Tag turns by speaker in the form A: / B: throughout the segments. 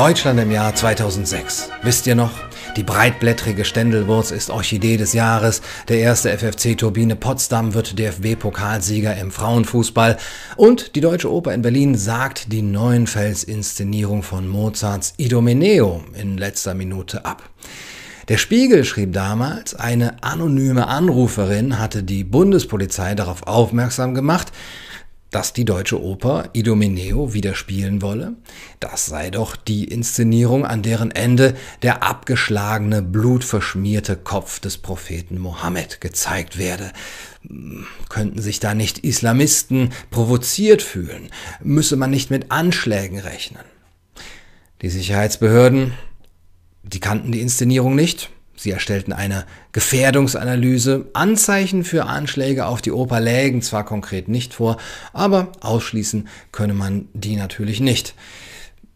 A: Deutschland im Jahr 2006. Wisst ihr noch? Die breitblättrige Ständelwurz ist Orchidee des Jahres. Der erste FFC Turbine Potsdam wird DFB-Pokalsieger im Frauenfußball. Und die Deutsche Oper in Berlin sagt die Neuenfels-Inszenierung von Mozarts Idomeneo in letzter Minute ab. Der Spiegel schrieb damals, eine anonyme Anruferin hatte die Bundespolizei darauf aufmerksam gemacht, dass die Deutsche Oper Idomeneo wieder spielen wolle. Das sei doch die Inszenierung, an deren Ende der abgeschlagene, blutverschmierte Kopf des Propheten Mohammed gezeigt werde. Könnten sich da nicht Islamisten provoziert fühlen? Müsse man nicht mit Anschlägen rechnen? Die Sicherheitsbehörden, die kannten die Inszenierung nicht, Sie erstellten eine Gefährdungsanalyse. Anzeichen für Anschläge auf die Oper lägen zwar konkret nicht vor, aber ausschließen könne man die natürlich nicht.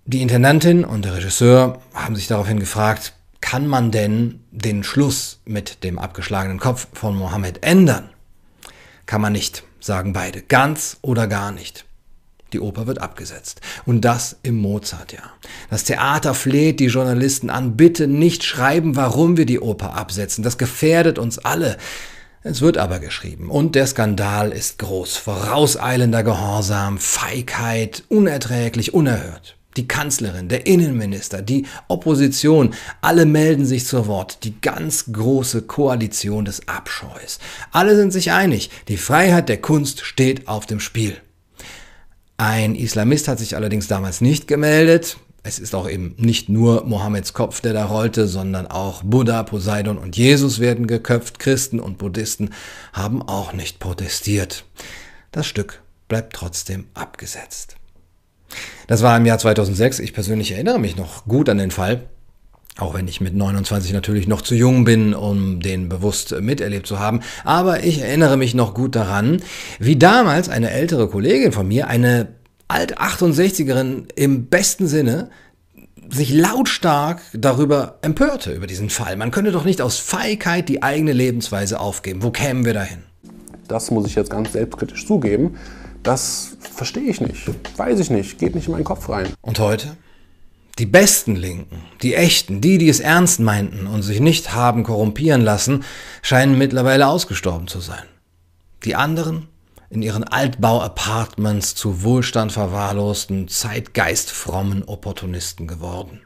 A: Die Intendantin und der Regisseur haben sich daraufhin gefragt, kann man denn den Schluss mit dem abgeschlagenen Kopf von Mohammed ändern? Kann man nicht, sagen beide, ganz oder gar nicht. Die Oper wird abgesetzt. Und das im Mozartjahr. Das Theater fleht die Journalisten an, bitte nicht schreiben, warum wir die Oper absetzen. Das gefährdet uns alle. Es wird aber geschrieben. Und der Skandal ist groß. Vorauseilender Gehorsam, Feigheit, unerträglich, unerhört. Die Kanzlerin, der Innenminister, die Opposition, alle melden sich zu Wort. Die ganz große Koalition des Abscheus. Alle sind sich einig, die Freiheit der Kunst steht auf dem Spiel. Ein Islamist hat sich allerdings damals nicht gemeldet. Es ist auch eben nicht nur Mohammeds Kopf, der da rollte, sondern auch Buddha, Poseidon und Jesus werden geköpft. Christen und Buddhisten haben auch nicht protestiert. Das Stück bleibt trotzdem abgesetzt. Das war im Jahr 2006. Ich persönlich erinnere mich noch gut an den Fall. Auch wenn ich mit 29 natürlich noch zu jung bin, um den bewusst miterlebt zu haben. Aber ich erinnere mich noch gut daran, wie damals eine ältere Kollegin von mir, eine Alt-68erin im besten Sinne, sich lautstark darüber empörte, über diesen Fall. Man könne doch nicht aus Feigheit die eigene Lebensweise aufgeben. Wo kämen wir dahin?
B: Das muss ich jetzt ganz selbstkritisch zugeben. Das verstehe ich nicht. Weiß ich nicht. Geht nicht in meinen Kopf rein.
A: Und heute? Die besten Linken, die echten, die, die es ernst meinten und sich nicht haben korrumpieren lassen, scheinen mittlerweile ausgestorben zu sein. Die anderen in ihren Altbau-Apartments zu Wohlstand verwahrlosten, zeitgeistfrommen Opportunisten geworden.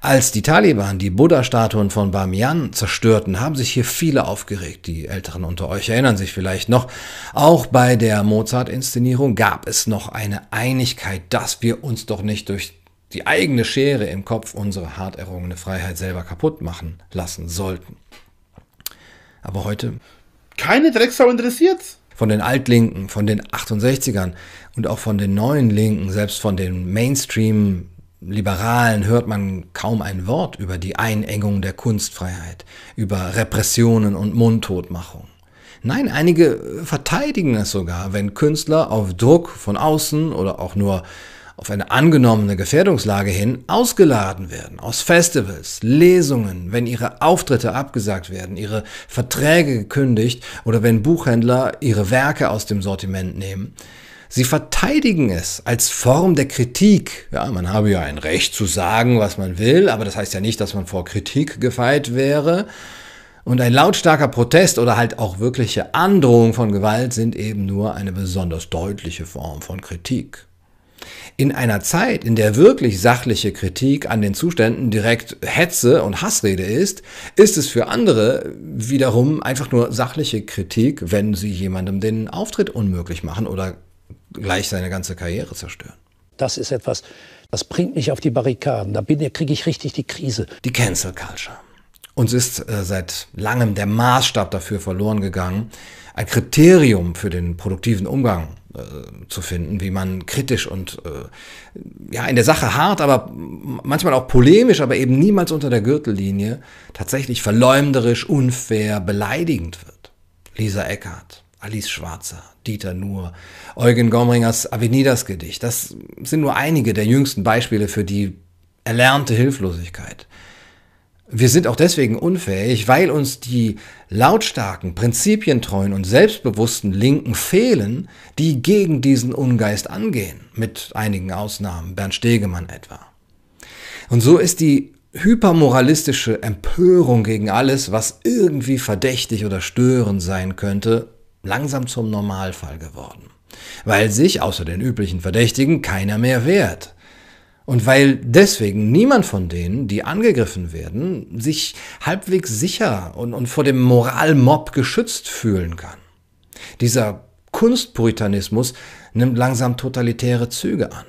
A: Als die Taliban die Buddha-Statuen von Bamiyan zerstörten, haben sich hier viele aufgeregt. Die Älteren unter euch erinnern sich vielleicht noch. Auch bei der Mozart-Inszenierung gab es noch eine Einigkeit, dass wir uns doch nicht durch die eigene Schere im Kopf unsere hart errungene Freiheit selber kaputt machen lassen sollten. Aber heute.
B: Keine Drecksau interessiert.
A: Von den Altlinken, von den 68ern und auch von den neuen Linken, selbst von den Mainstream Liberalen hört man kaum ein Wort über die Einengung der Kunstfreiheit, über Repressionen und Mundtotmachung. Nein, einige verteidigen es sogar, wenn Künstler auf Druck von außen oder auch nur auf eine angenommene Gefährdungslage hin ausgeladen werden aus Festivals, Lesungen, wenn ihre Auftritte abgesagt werden, ihre Verträge gekündigt oder wenn Buchhändler ihre Werke aus dem Sortiment nehmen. Sie verteidigen es als Form der Kritik. Ja, man habe ja ein Recht zu sagen, was man will, aber das heißt ja nicht, dass man vor Kritik gefeit wäre. Und ein lautstarker Protest oder halt auch wirkliche Androhung von Gewalt sind eben nur eine besonders deutliche Form von Kritik. In einer Zeit, in der wirklich sachliche Kritik an den Zuständen direkt Hetze und Hassrede ist, ist es für andere wiederum einfach nur sachliche Kritik, wenn sie jemandem den Auftritt unmöglich machen oder gleich seine ganze Karriere zerstören.
C: Das ist etwas, das bringt mich auf die Barrikaden. Da kriege ich richtig die Krise.
A: Die Cancel Culture. Uns ist äh, seit langem der Maßstab dafür verloren gegangen, ein Kriterium für den produktiven Umgang äh, zu finden, wie man kritisch und äh, ja in der Sache hart, aber manchmal auch polemisch, aber eben niemals unter der Gürtellinie tatsächlich verleumderisch, unfair, beleidigend wird. Lisa Eckhardt, Alice Schwarzer, Dieter Nuhr, Eugen Gomringers Avenidas Gedicht, das sind nur einige der jüngsten Beispiele für die erlernte Hilflosigkeit. Wir sind auch deswegen unfähig, weil uns die lautstarken, prinzipientreuen und selbstbewussten Linken fehlen, die gegen diesen Ungeist angehen, mit einigen Ausnahmen, Bernd Stegemann etwa. Und so ist die hypermoralistische Empörung gegen alles, was irgendwie verdächtig oder störend sein könnte, langsam zum Normalfall geworden. Weil sich außer den üblichen Verdächtigen keiner mehr wehrt. Und weil deswegen niemand von denen, die angegriffen werden, sich halbwegs sicher und, und vor dem Moralmob geschützt fühlen kann. Dieser Kunstpuritanismus nimmt langsam totalitäre Züge an.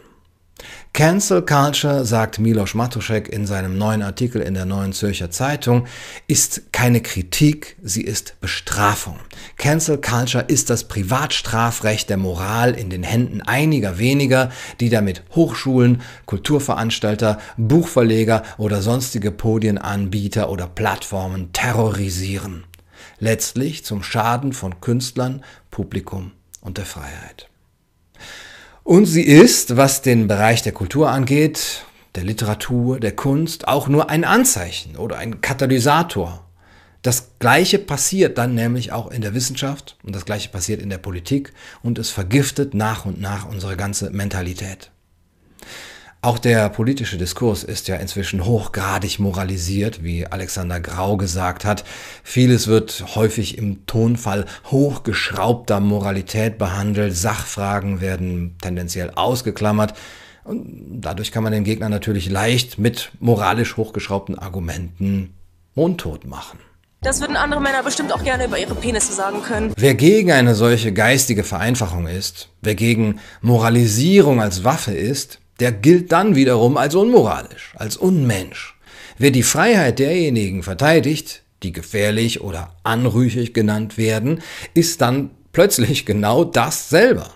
A: Cancel Culture, sagt Milos Matuszek in seinem neuen Artikel in der Neuen Zürcher Zeitung, ist keine Kritik, sie ist Bestrafung. Cancel Culture ist das Privatstrafrecht der Moral in den Händen einiger weniger, die damit Hochschulen, Kulturveranstalter, Buchverleger oder sonstige Podienanbieter oder Plattformen terrorisieren. Letztlich zum Schaden von Künstlern, Publikum und der Freiheit. Und sie ist, was den Bereich der Kultur angeht, der Literatur, der Kunst, auch nur ein Anzeichen oder ein Katalysator. Das Gleiche passiert dann nämlich auch in der Wissenschaft und das Gleiche passiert in der Politik und es vergiftet nach und nach unsere ganze Mentalität. Auch der politische Diskurs ist ja inzwischen hochgradig moralisiert, wie Alexander Grau gesagt hat. Vieles wird häufig im Tonfall hochgeschraubter Moralität behandelt, Sachfragen werden tendenziell ausgeklammert. Und dadurch kann man den Gegner natürlich leicht mit moralisch hochgeschraubten Argumenten mundtot machen.
D: Das würden andere Männer bestimmt auch gerne über ihre Penisse sagen können.
A: Wer gegen eine solche geistige Vereinfachung ist, wer gegen Moralisierung als Waffe ist, der gilt dann wiederum als unmoralisch, als Unmensch. Wer die Freiheit derjenigen verteidigt, die gefährlich oder anrüchig genannt werden, ist dann plötzlich genau das selber.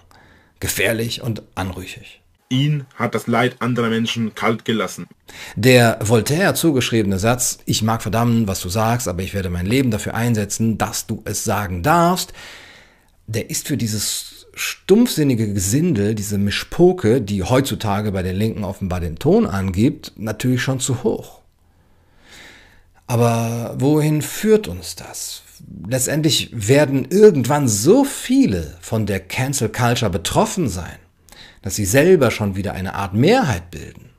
A: Gefährlich und anrüchig.
E: Ihn hat das Leid anderer Menschen kalt gelassen.
A: Der Voltaire zugeschriebene Satz, ich mag verdammen, was du sagst, aber ich werde mein Leben dafür einsetzen, dass du es sagen darfst, der ist für dieses stumpfsinnige Gesindel, diese Mischpoke, die heutzutage bei den Linken offenbar den Ton angibt, natürlich schon zu hoch. Aber wohin führt uns das? Letztendlich werden irgendwann so viele von der Cancel Culture betroffen sein, dass sie selber schon wieder eine Art Mehrheit bilden.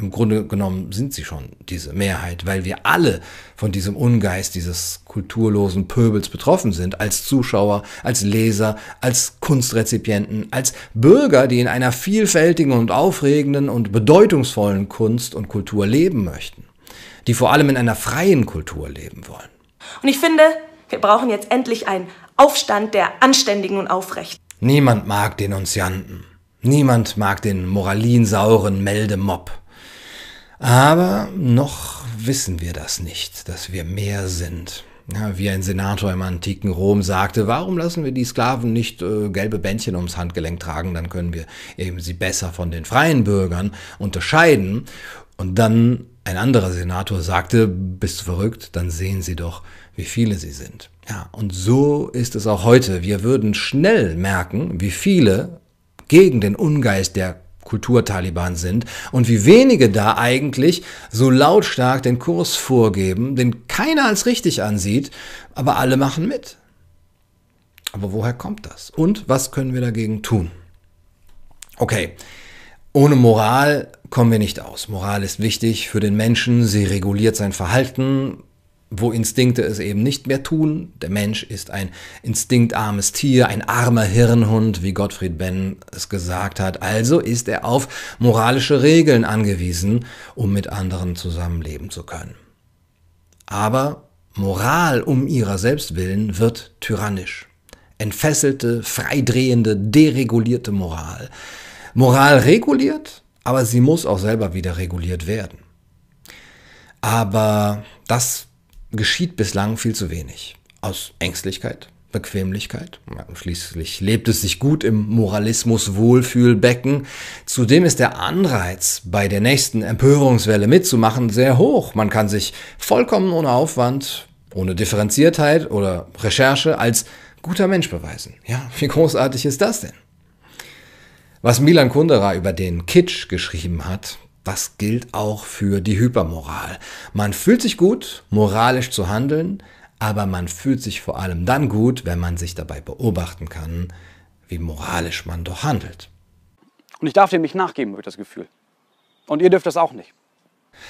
A: Im Grunde genommen sind sie schon diese Mehrheit, weil wir alle von diesem Ungeist dieses kulturlosen Pöbels betroffen sind, als Zuschauer, als Leser, als Kunstrezipienten, als Bürger, die in einer vielfältigen und aufregenden und bedeutungsvollen Kunst und Kultur leben möchten, die vor allem in einer freien Kultur leben wollen.
D: Und ich finde, wir brauchen jetzt endlich einen Aufstand der Anständigen und Aufrechten.
A: Niemand mag Denunzianten. Niemand mag den moralinsauren Meldemob. Aber noch wissen wir das nicht, dass wir mehr sind. Ja, wie ein Senator im antiken Rom sagte, warum lassen wir die Sklaven nicht äh, gelbe Bändchen ums Handgelenk tragen, dann können wir eben sie besser von den freien Bürgern unterscheiden. Und dann ein anderer Senator sagte, bist du verrückt, dann sehen sie doch, wie viele sie sind. Ja, und so ist es auch heute. Wir würden schnell merken, wie viele gegen den Ungeist der Kulturtaliban sind und wie wenige da eigentlich so lautstark den Kurs vorgeben, den keiner als richtig ansieht, aber alle machen mit. Aber woher kommt das? Und was können wir dagegen tun? Okay, ohne Moral kommen wir nicht aus. Moral ist wichtig für den Menschen, sie reguliert sein Verhalten, wo Instinkte es eben nicht mehr tun. Der Mensch ist ein instinktarmes Tier, ein armer Hirnhund, wie Gottfried Benn es gesagt hat. Also ist er auf moralische Regeln angewiesen, um mit anderen zusammenleben zu können. Aber Moral um ihrer selbst willen wird tyrannisch. Entfesselte, freidrehende, deregulierte Moral. Moral reguliert, aber sie muss auch selber wieder reguliert werden. Aber das geschieht bislang viel zu wenig. Aus Ängstlichkeit, Bequemlichkeit. Schließlich lebt es sich gut im Moralismus-Wohlfühlbecken. Zudem ist der Anreiz, bei der nächsten Empörungswelle mitzumachen, sehr hoch. Man kann sich vollkommen ohne Aufwand, ohne Differenziertheit oder Recherche als guter Mensch beweisen. Ja, wie großartig ist das denn? Was Milan Kundera über den Kitsch geschrieben hat, das gilt auch für die Hypermoral. Man fühlt sich gut, moralisch zu handeln, aber man fühlt sich vor allem dann gut, wenn man sich dabei beobachten kann, wie moralisch man doch handelt.
F: Und ich darf dem nicht nachgeben, habe ich das Gefühl. Und ihr dürft das auch nicht.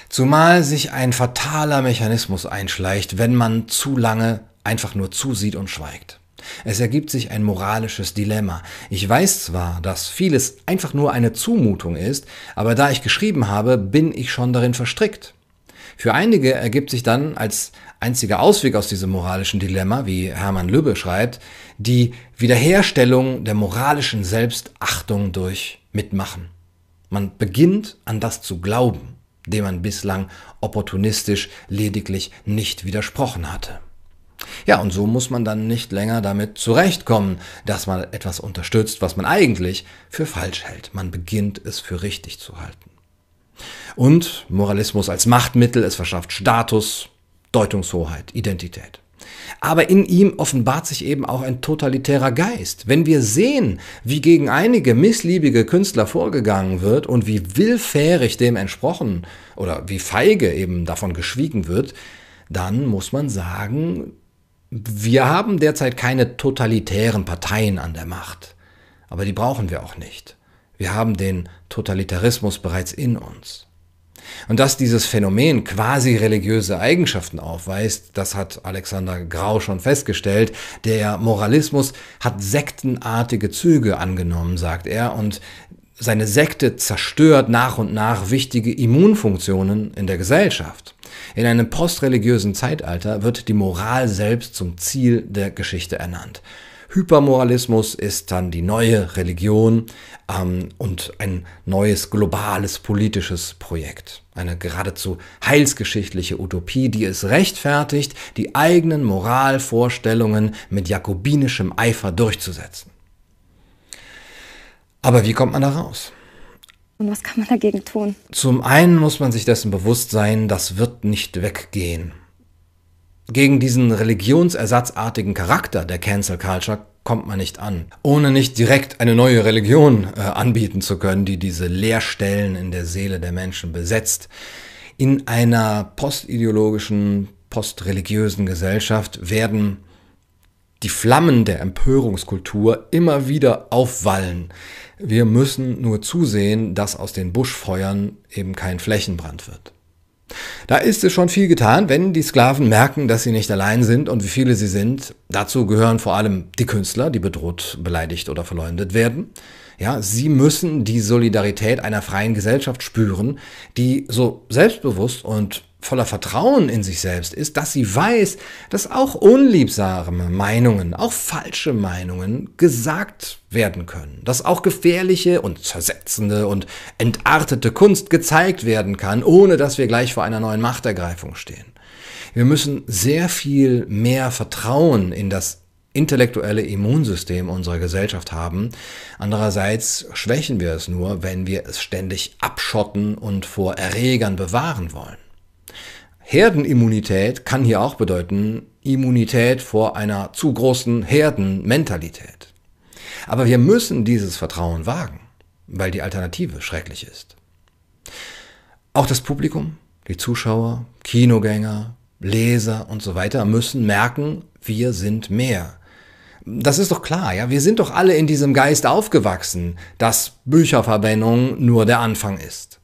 A: Zumal sich ein fataler Mechanismus einschleicht, wenn man zu lange einfach nur zusieht und schweigt. Es ergibt sich ein moralisches Dilemma. Ich weiß zwar, dass vieles einfach nur eine Zumutung ist, aber da ich geschrieben habe, bin ich schon darin verstrickt. Für einige ergibt sich dann als einziger Ausweg aus diesem moralischen Dilemma, wie Hermann Lübbe schreibt, die Wiederherstellung der moralischen Selbstachtung durch Mitmachen. Man beginnt an das zu glauben, dem man bislang opportunistisch lediglich nicht widersprochen hatte. Ja, und so muss man dann nicht länger damit zurechtkommen, dass man etwas unterstützt, was man eigentlich für falsch hält. Man beginnt es für richtig zu halten. Und Moralismus als Machtmittel, es verschafft Status, Deutungshoheit, Identität. Aber in ihm offenbart sich eben auch ein totalitärer Geist. Wenn wir sehen, wie gegen einige missliebige Künstler vorgegangen wird und wie willfährig dem entsprochen oder wie feige eben davon geschwiegen wird, dann muss man sagen, wir haben derzeit keine totalitären Parteien an der Macht, aber die brauchen wir auch nicht. Wir haben den Totalitarismus bereits in uns. Und dass dieses Phänomen quasi religiöse Eigenschaften aufweist, das hat Alexander Grau schon festgestellt. Der Moralismus hat sektenartige Züge angenommen, sagt er, und seine Sekte zerstört nach und nach wichtige Immunfunktionen in der Gesellschaft. In einem postreligiösen Zeitalter wird die Moral selbst zum Ziel der Geschichte ernannt. Hypermoralismus ist dann die neue Religion ähm, und ein neues globales politisches Projekt. Eine geradezu heilsgeschichtliche Utopie, die es rechtfertigt, die eigenen Moralvorstellungen mit jakobinischem Eifer durchzusetzen. Aber wie kommt man da raus?
F: Und was kann man dagegen tun?
A: Zum einen muss man sich dessen bewusst sein, das wird nicht weggehen. Gegen diesen religionsersatzartigen Charakter der Cancel Culture kommt man nicht an. Ohne nicht direkt eine neue Religion äh, anbieten zu können, die diese Leerstellen in der Seele der Menschen besetzt. In einer postideologischen, postreligiösen Gesellschaft werden die Flammen der Empörungskultur immer wieder aufwallen. Wir müssen nur zusehen, dass aus den Buschfeuern eben kein Flächenbrand wird. Da ist es schon viel getan, wenn die Sklaven merken, dass sie nicht allein sind und wie viele sie sind. Dazu gehören vor allem die Künstler, die bedroht, beleidigt oder verleumdet werden. Ja, sie müssen die Solidarität einer freien Gesellschaft spüren, die so selbstbewusst und voller Vertrauen in sich selbst ist, dass sie weiß, dass auch unliebsame Meinungen, auch falsche Meinungen gesagt werden können, dass auch gefährliche und zersetzende und entartete Kunst gezeigt werden kann, ohne dass wir gleich vor einer neuen Machtergreifung stehen. Wir müssen sehr viel mehr Vertrauen in das intellektuelle Immunsystem unserer Gesellschaft haben. Andererseits schwächen wir es nur, wenn wir es ständig abschotten und vor Erregern bewahren wollen. Herdenimmunität kann hier auch bedeuten Immunität vor einer zu großen Herdenmentalität. Aber wir müssen dieses Vertrauen wagen, weil die Alternative schrecklich ist. Auch das Publikum, die Zuschauer, Kinogänger, Leser und so weiter müssen merken, wir sind mehr. Das ist doch klar, ja. Wir sind doch alle in diesem Geist aufgewachsen, dass Bücherverbrennung nur der Anfang ist.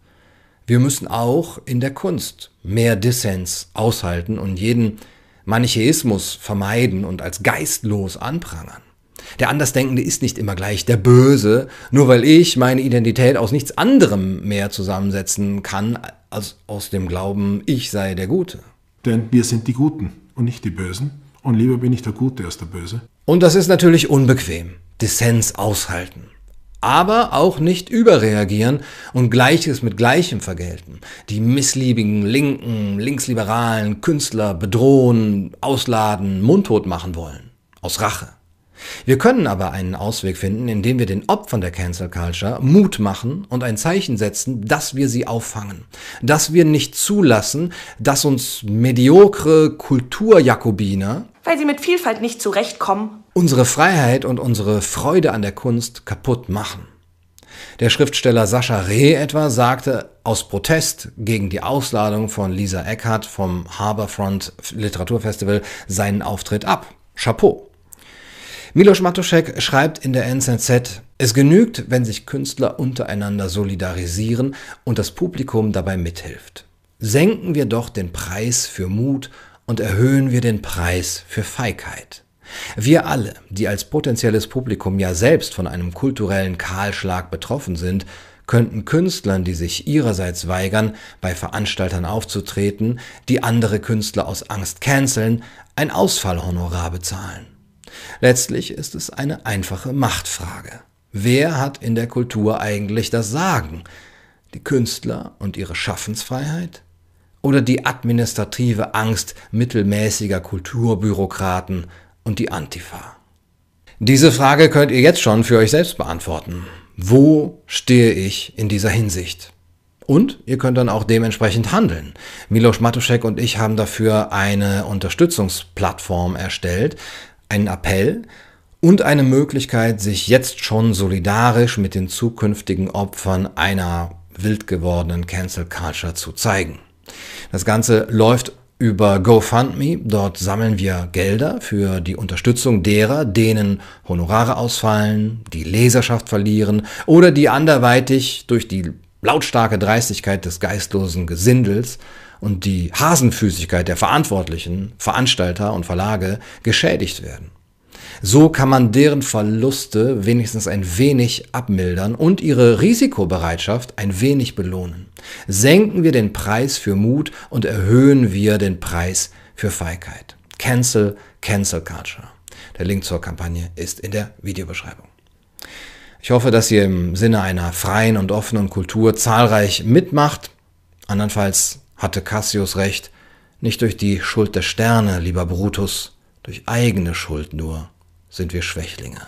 A: Wir müssen auch in der Kunst mehr Dissens aushalten und jeden Manichäismus vermeiden und als geistlos anprangern. Der Andersdenkende ist nicht immer gleich der Böse, nur weil ich meine Identität aus nichts anderem mehr zusammensetzen kann, als aus dem Glauben, ich sei der Gute.
G: Denn wir sind die Guten und nicht die Bösen. Und lieber bin ich der Gute als der Böse.
A: Und das ist natürlich unbequem. Dissens aushalten aber auch nicht überreagieren und Gleiches mit Gleichem vergelten. Die missliebigen linken, linksliberalen Künstler bedrohen, ausladen, mundtot machen wollen. Aus Rache. Wir können aber einen Ausweg finden, indem wir den Opfern der Cancel Culture Mut machen und ein Zeichen setzen, dass wir sie auffangen. Dass wir nicht zulassen, dass uns mediokre Kulturjakobiner
D: weil sie mit Vielfalt nicht zurechtkommen.
A: Unsere Freiheit und unsere Freude an der Kunst kaputt machen. Der Schriftsteller Sascha Reh etwa sagte aus Protest gegen die Ausladung von Lisa Eckhardt vom Harbourfront Literaturfestival seinen Auftritt ab. Chapeau. Milos Matuszek schreibt in der NZZ, es genügt, wenn sich Künstler untereinander solidarisieren und das Publikum dabei mithilft. Senken wir doch den Preis für Mut und erhöhen wir den Preis für Feigheit. Wir alle, die als potenzielles Publikum ja selbst von einem kulturellen Kahlschlag betroffen sind, könnten Künstlern, die sich ihrerseits weigern, bei Veranstaltern aufzutreten, die andere Künstler aus Angst canceln, ein Ausfallhonorar bezahlen. Letztlich ist es eine einfache Machtfrage. Wer hat in der Kultur eigentlich das Sagen? Die Künstler und ihre Schaffensfreiheit? Oder die administrative Angst mittelmäßiger Kulturbürokraten und die Antifa? Diese Frage könnt ihr jetzt schon für euch selbst beantworten. Wo stehe ich in dieser Hinsicht? Und ihr könnt dann auch dementsprechend handeln. Milos Matuszek und ich haben dafür eine Unterstützungsplattform erstellt, einen Appell und eine Möglichkeit, sich jetzt schon solidarisch mit den zukünftigen Opfern einer wild gewordenen Cancel Culture zu zeigen. Das Ganze läuft über GoFundMe. Dort sammeln wir Gelder für die Unterstützung derer, denen Honorare ausfallen, die Leserschaft verlieren oder die anderweitig durch die lautstarke Dreistigkeit des geistlosen Gesindels und die Hasenfüßigkeit der Verantwortlichen, Veranstalter und Verlage geschädigt werden. So kann man deren Verluste wenigstens ein wenig abmildern und ihre Risikobereitschaft ein wenig belohnen. Senken wir den Preis für Mut und erhöhen wir den Preis für Feigheit. Cancel, Cancel Culture. Der Link zur Kampagne ist in der Videobeschreibung. Ich hoffe, dass ihr im Sinne einer freien und offenen Kultur zahlreich mitmacht. Andernfalls hatte Cassius recht, nicht durch die Schuld der Sterne, lieber Brutus, durch eigene Schuld nur sind wir Schwächlinge.